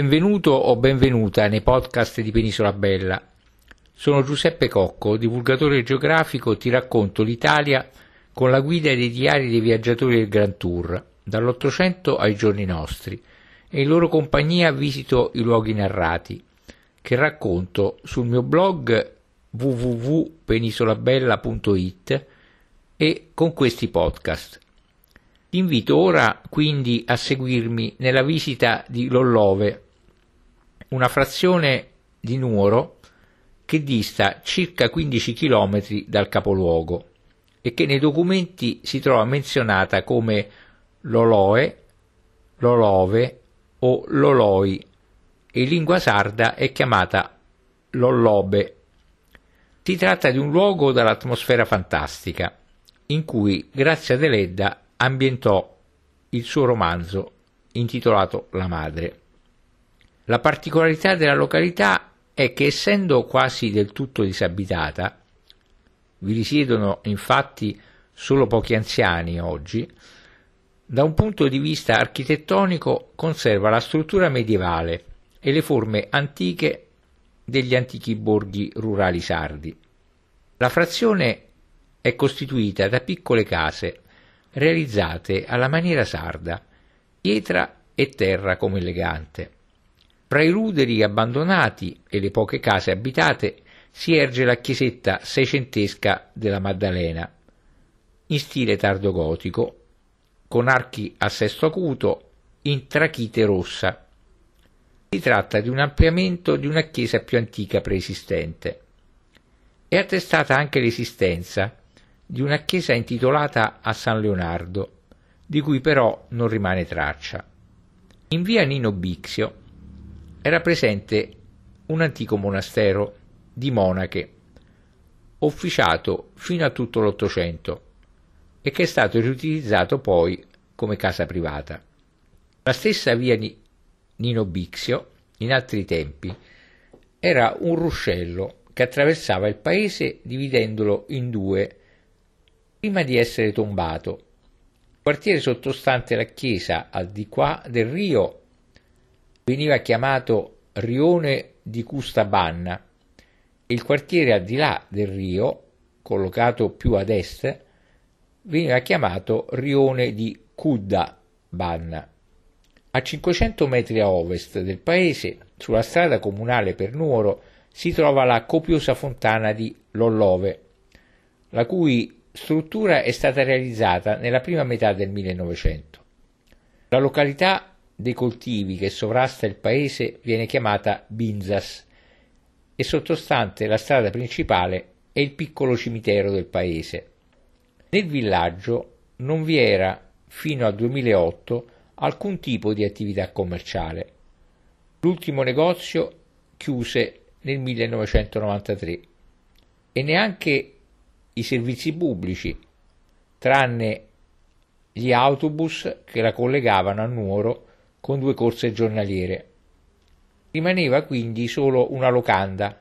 Benvenuto o benvenuta nei podcast di Penisola Bella. Sono Giuseppe Cocco, divulgatore geografico, ti racconto l'Italia con la guida dei diari dei viaggiatori del Grand Tour, dall'Ottocento ai giorni nostri, e in loro compagnia visito i luoghi narrati, che racconto sul mio blog www.penisolabella.it e con questi podcast. Ti invito ora quindi a seguirmi nella visita di Lollove, una frazione di Nuoro che dista circa 15 km dal capoluogo e che nei documenti si trova menzionata come Loloe, Lolove o Loloi e in lingua sarda è chiamata Lollobe. Si tratta di un luogo dall'atmosfera fantastica, in cui Grazia Deledda ambientò il suo romanzo intitolato La madre. La particolarità della località è che essendo quasi del tutto disabitata, vi risiedono infatti solo pochi anziani oggi, da un punto di vista architettonico conserva la struttura medievale e le forme antiche degli antichi borghi rurali sardi. La frazione è costituita da piccole case realizzate alla maniera sarda, pietra e terra come elegante. Fra i ruderi abbandonati e le poche case abitate si erge la chiesetta seicentesca della Maddalena, in stile tardogotico, con archi a sesto acuto in trachite rossa. Si tratta di un ampliamento di una chiesa più antica preesistente. È attestata anche l'esistenza di una chiesa intitolata a San Leonardo, di cui però non rimane traccia. In via Nino Bixio era presente un antico monastero di monache, officiato fino a tutto l'Ottocento e che è stato riutilizzato poi come casa privata. La stessa via Nino Bixio, in altri tempi, era un ruscello che attraversava il paese dividendolo in due prima di essere tombato. Il quartiere sottostante la chiesa al di qua del Rio veniva chiamato Rione di Custabanna e il quartiere al di là del Rio, collocato più ad est, veniva chiamato Rione di Cuddabanna. A 500 metri a ovest del paese, sulla strada comunale per Nuoro, si trova la copiosa fontana di Lollove, la cui struttura è stata realizzata nella prima metà del 1900. La località dei coltivi che sovrasta il paese viene chiamata Binzas e sottostante la strada principale è il piccolo cimitero del paese. Nel villaggio non vi era fino al 2008 alcun tipo di attività commerciale. L'ultimo negozio chiuse nel 1993 e neanche i servizi pubblici, tranne gli autobus che la collegavano a Nuoro con due corse giornaliere. Rimaneva quindi solo una locanda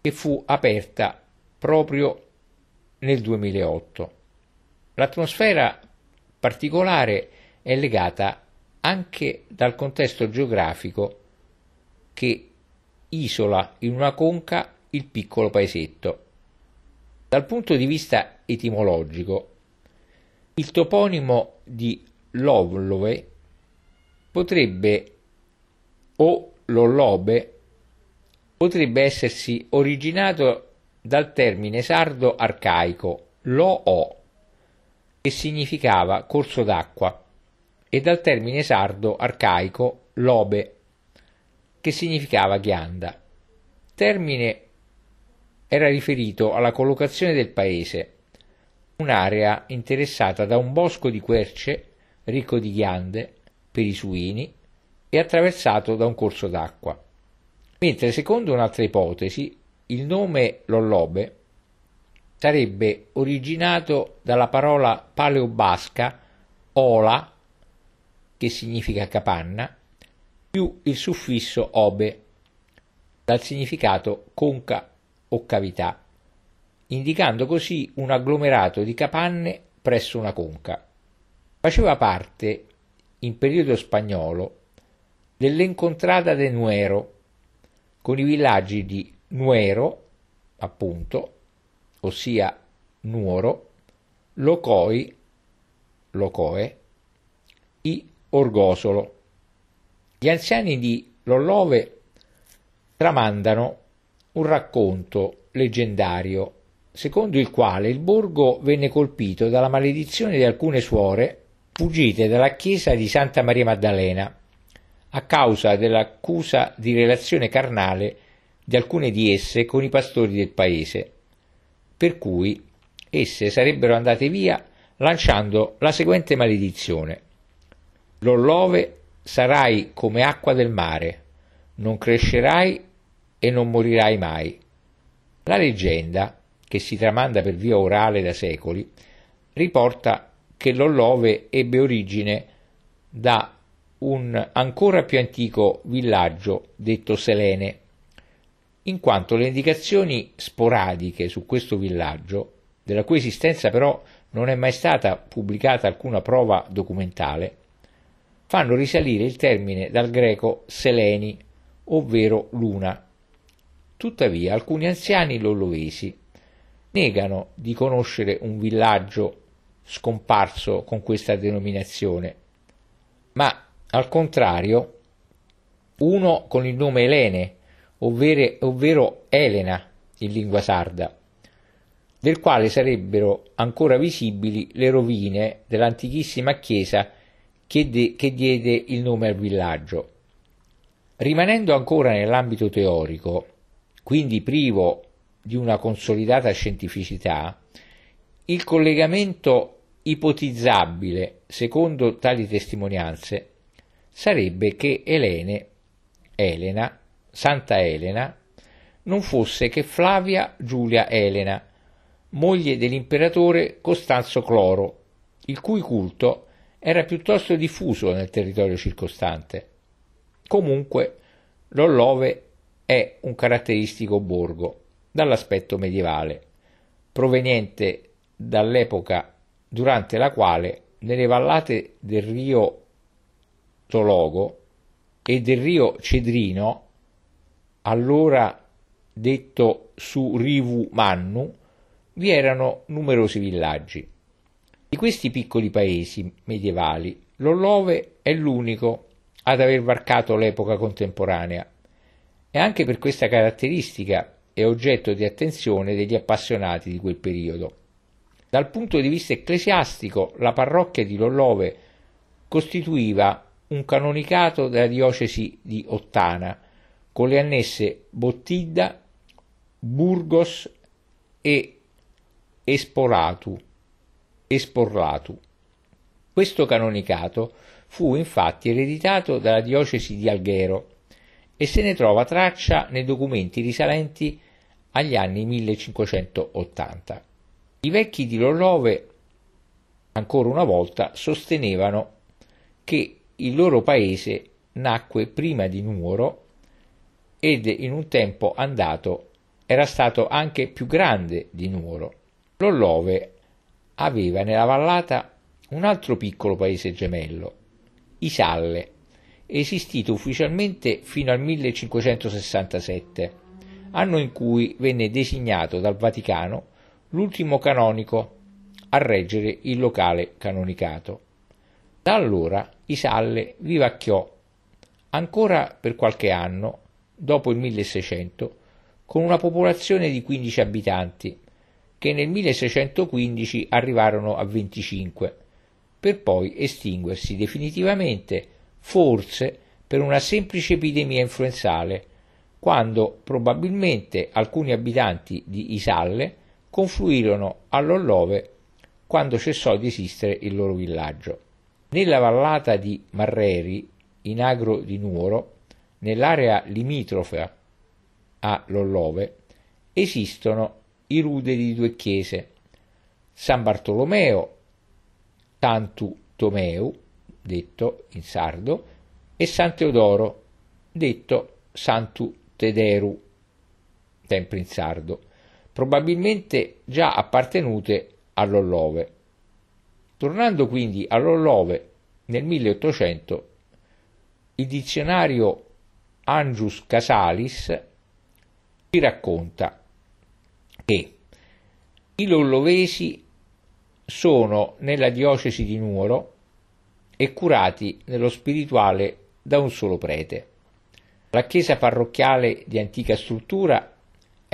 che fu aperta proprio nel 2008. L'atmosfera particolare è legata anche dal contesto geografico che isola in una conca il piccolo paesetto. Dal punto di vista etimologico, il toponimo di Lovlove potrebbe o Lollobe potrebbe essersi originato dal termine sardo arcaico lo-o, che significava corso d'acqua, e dal termine sardo arcaico lobe, che significava ghianda. Termine era riferito alla collocazione del paese, un'area interessata da un bosco di querce ricco di ghiande per i suini e attraversato da un corso d'acqua. Mentre secondo un'altra ipotesi il nome Lollobe sarebbe originato dalla parola paleobasca ola, che significa capanna, più il suffisso obe, dal significato conca o cavità, indicando così un agglomerato di capanne presso una conca. Faceva parte, in periodo spagnolo, dell'Encontrada de Nuero, con i villaggi di Nuero, appunto, ossia Nuoro, Locoi, Locoe, i Orgosolo. Gli anziani di Lollove tramandano un racconto leggendario secondo il quale il borgo venne colpito dalla maledizione di alcune suore fuggite dalla chiesa di Santa Maria Maddalena a causa dell'accusa di relazione carnale di alcune di esse con i pastori del paese, per cui esse sarebbero andate via lanciando la seguente maledizione. L'ollove sarai come acqua del mare, non crescerai e non morirai mai. La leggenda, che si tramanda per via orale da secoli, riporta che l'Ollove ebbe origine da un ancora più antico villaggio detto Selene, in quanto le indicazioni sporadiche su questo villaggio, della cui esistenza però non è mai stata pubblicata alcuna prova documentale, fanno risalire il termine dal greco seleni, ovvero luna. Tuttavia alcuni anziani lollovesi negano di conoscere un villaggio scomparso con questa denominazione, ma al contrario uno con il nome Elene, ovvero, ovvero Elena in lingua sarda, del quale sarebbero ancora visibili le rovine dell'antichissima chiesa che, de- che diede il nome al villaggio. Rimanendo ancora nell'ambito teorico, quindi privo di una consolidata scientificità, il collegamento ipotizzabile, secondo tali testimonianze, sarebbe che Elene, Elena, Santa Elena, non fosse che Flavia Giulia Elena, moglie dell'imperatore Costanzo Cloro, il cui culto era piuttosto diffuso nel territorio circostante. Comunque, Lollove è un caratteristico borgo dall'aspetto medievale, proveniente dall'epoca durante la quale nelle vallate del rio Tologo e del rio Cedrino, allora detto su Rivu Mannu, vi erano numerosi villaggi. Di questi piccoli paesi medievali, l'Ollove è l'unico ad aver varcato l'epoca contemporanea e anche per questa caratteristica è oggetto di attenzione degli appassionati di quel periodo. Dal punto di vista ecclesiastico, la parrocchia di Lollove costituiva un canonicato della diocesi di Ottana, con le annesse Bottidda, Burgos e Esporatu, Esporlatu. Questo canonicato fu infatti ereditato dalla diocesi di Alghero e se ne trova traccia nei documenti risalenti agli anni 1580. I vecchi di Lolove, ancora una volta, sostenevano che il loro paese nacque prima di Nuoro ed in un tempo andato era stato anche più grande di Nuoro. Lollove aveva nella vallata un altro piccolo paese gemello, Isalle, esistito ufficialmente fino al 1567, anno in cui venne designato dal Vaticano l'ultimo canonico a reggere il locale canonicato. Da allora Isalle vivacchiò ancora per qualche anno, dopo il 1600, con una popolazione di 15 abitanti, che nel 1615 arrivarono a 25, per poi estinguersi definitivamente, forse per una semplice epidemia influenzale, quando probabilmente alcuni abitanti di Isalle confluirono all'Ollove quando cessò di esistere il loro villaggio. Nella vallata di Marreri, in agro di Nuoro, nell'area limitrofa a Lollove, esistono i ruderi di due chiese, San Bartolomeo, Tantu Tomeu, detto in sardo, e San Teodoro, detto Santu Tederu, sempre in sardo, probabilmente già appartenute all'Ollove. Tornando quindi all'Ollove, nel 1800 il dizionario Angius Casalis ci racconta che i lollovesi sono nella diocesi di Nuoro e curati nello spirituale da un solo prete. La chiesa parrocchiale di antica struttura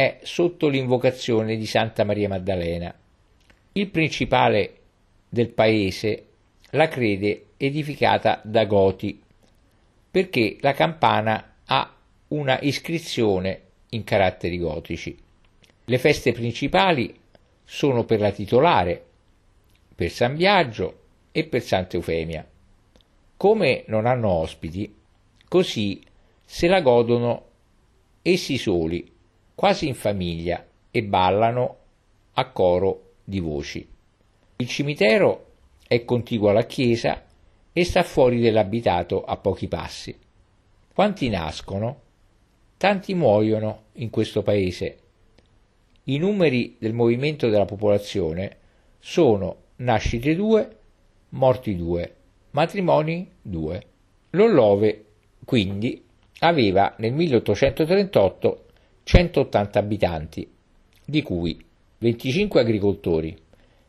è sotto l'invocazione di Santa Maria Maddalena. Il principale del paese la crede edificata da Goti, perché la campana ha una iscrizione in caratteri gotici. Le feste principali sono per la titolare, per San Biagio e per Santa Eufemia. Come non hanno ospiti, così se la godono essi soli, quasi in famiglia, e ballano a coro di voci. Il cimitero è contiguo alla chiesa e sta fuori dell'abitato a pochi passi. Quanti nascono? Tanti muoiono in questo paese. I numeri del movimento della popolazione sono nascite 2, morti 2, matrimoni 2. L'Ollove, quindi, aveva nel 1838 180 abitanti, di cui 25 agricoltori,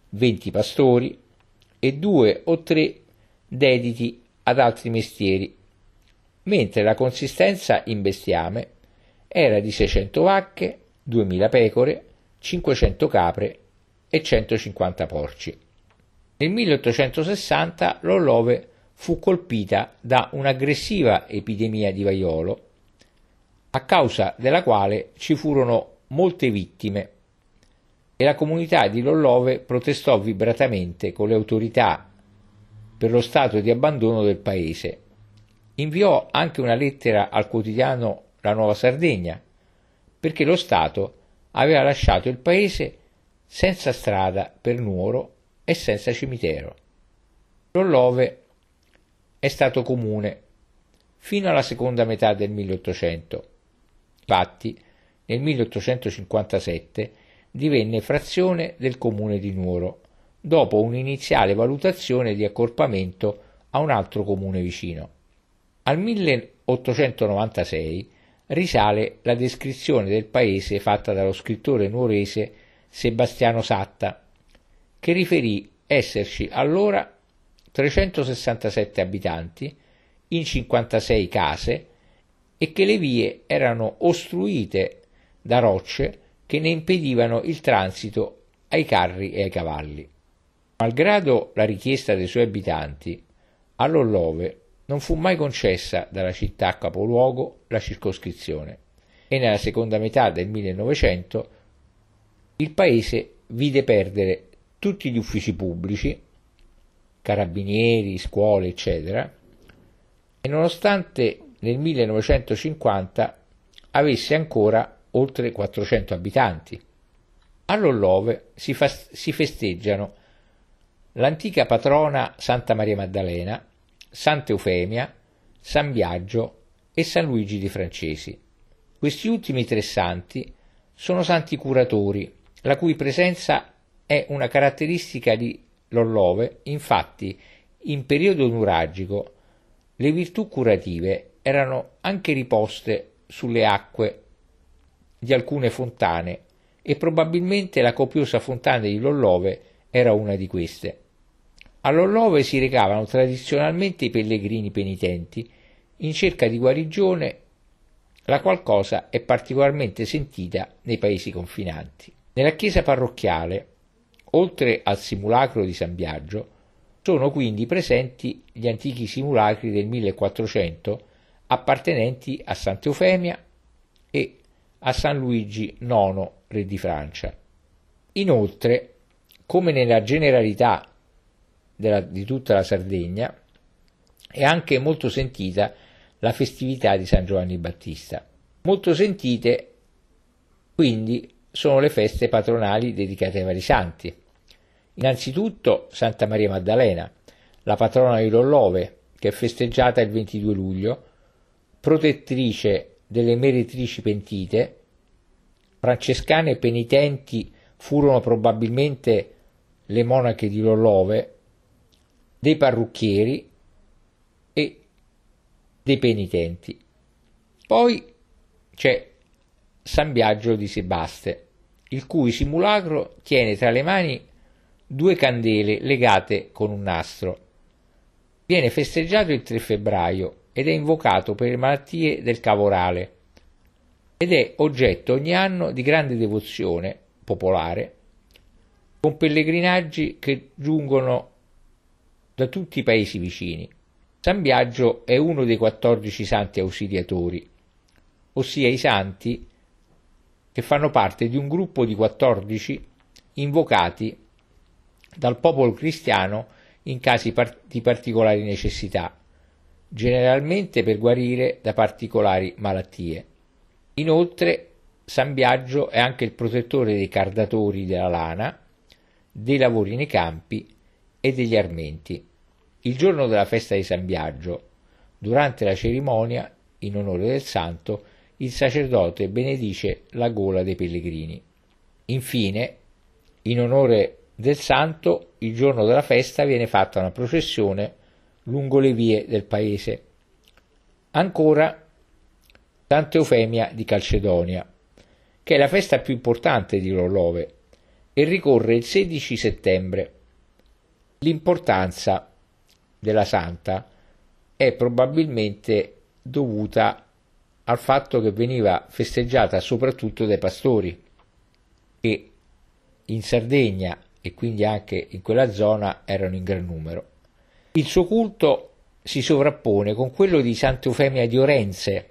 20 pastori e 2 o 3 dediti ad altri mestieri, mentre la consistenza in bestiame era di 600 vacche, 2000 pecore, 500 capre e 150 porci. Nel 1860 l'Ollove fu colpita da un'aggressiva epidemia di vaiolo, a causa della quale ci furono molte vittime e la comunità di Lollove protestò vibratamente con le autorità per lo stato di abbandono del paese. Inviò anche una lettera al quotidiano La Nuova Sardegna, perché lo Stato aveva lasciato il paese senza strada per Nuoro e senza cimitero. Lollove è stato comune fino alla seconda metà del 1800. Infatti, nel 1857 divenne frazione del comune di Nuoro, dopo un'iniziale valutazione di accorpamento a un altro comune vicino. Al 1896 risale la descrizione del paese fatta dallo scrittore nuorese Sebastiano Satta, che riferì esserci allora 367 abitanti in 56 case e che le vie erano ostruite da rocce che ne impedivano il transito ai carri e ai cavalli. Malgrado la richiesta dei suoi abitanti, all'Ollove non fu mai concessa dalla città capoluogo la circoscrizione e nella seconda metà del 1900 il paese vide perdere tutti gli uffici pubblici, carabinieri, scuole, eccetera, e nonostante nel 1950 avesse ancora oltre 400 abitanti. All'Ollove si, fa- si festeggiano l'antica patrona Santa Maria Maddalena, Santa Eufemia, San Biagio e San Luigi di Francesi. Questi ultimi tre santi sono santi curatori, la cui presenza è una caratteristica di Lollove, infatti in periodo nuragico le virtù curative erano anche riposte sulle acque di alcune fontane e probabilmente la copiosa fontana di Lollove era una di queste. A Lollove si recavano tradizionalmente i pellegrini penitenti in cerca di guarigione, la qual cosa è particolarmente sentita nei paesi confinanti. Nella chiesa parrocchiale, oltre al simulacro di San Biagio, sono quindi presenti gli antichi simulacri del 1400 appartenenti a Santa Eufemia e a San Luigi IX, re di Francia. Inoltre, come nella generalità della, di tutta la Sardegna, è anche molto sentita la festività di San Giovanni Battista. Molto sentite quindi sono le feste patronali dedicate ai vari santi. Innanzitutto Santa Maria Maddalena, la patrona di Lollove, che è festeggiata il 22 luglio, protettrice delle meretrici pentite, francescane penitenti furono probabilmente le monache di Lollove, dei parrucchieri e dei penitenti. Poi c'è San Biagio di Sebaste, il cui simulacro tiene tra le mani due candele legate con un nastro. Viene festeggiato il 3 febbraio ed è invocato per le malattie del cavorale ed è oggetto ogni anno di grande devozione popolare, con pellegrinaggi che giungono da tutti i paesi vicini. San Biagio è uno dei 14 santi ausiliatori, ossia i santi che fanno parte di un gruppo di 14 invocati dal popolo cristiano in casi di particolari necessità, generalmente per guarire da particolari malattie. Inoltre, San Biagio è anche il protettore dei cardatori della lana, dei lavori nei campi e degli armenti. Il giorno della festa di San Biagio, durante la cerimonia, in onore del santo, il sacerdote benedice la gola dei pellegrini. Infine, in onore del santo, il giorno della festa viene fatta una processione lungo le vie del paese. Ancora Santa Eufemia di Calcedonia, che è la festa più importante di Lolove e ricorre il 16 settembre. L'importanza della santa è probabilmente dovuta al fatto che veniva festeggiata soprattutto dai pastori che in Sardegna e quindi anche in quella zona erano in gran numero. Il suo culto si sovrappone con quello di Santa Eufemia di Orense,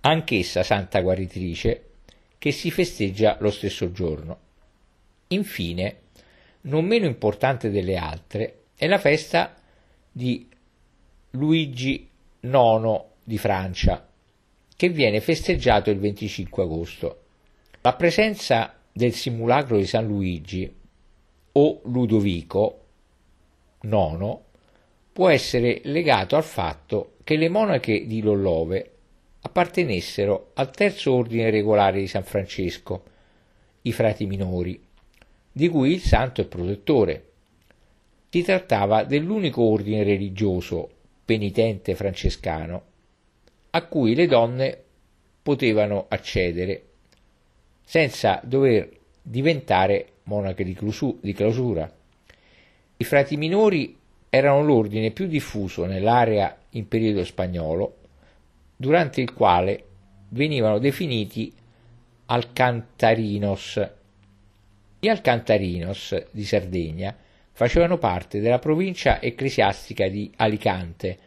anch'essa santa guaritrice, che si festeggia lo stesso giorno. Infine, non meno importante delle altre, è la festa di Luigi IX di Francia, che viene festeggiato il 25 agosto. La presenza del simulacro di San Luigi o Ludovico IX può essere legato al fatto che le monache di Lollove appartenessero al terzo ordine regolare di San Francesco, i frati minori, di cui il santo è protettore. Si trattava dell'unico ordine religioso penitente francescano a cui le donne potevano accedere senza dover diventare monache di, clausura. I frati minori erano l'ordine più diffuso nell'area in periodo spagnolo, durante il quale venivano definiti alcantarinos. Gli alcantarinos di Sardegna facevano parte della provincia ecclesiastica di Alicante,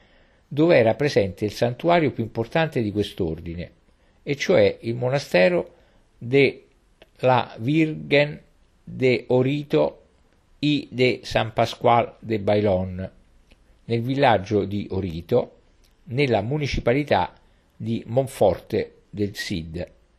dove era presente il santuario più importante di quest'ordine, e cioè il monastero de la Virgen de Orito y de San Pasqual de Bailón, nel villaggio di Orito, nella municipalità di Monforte del Cid.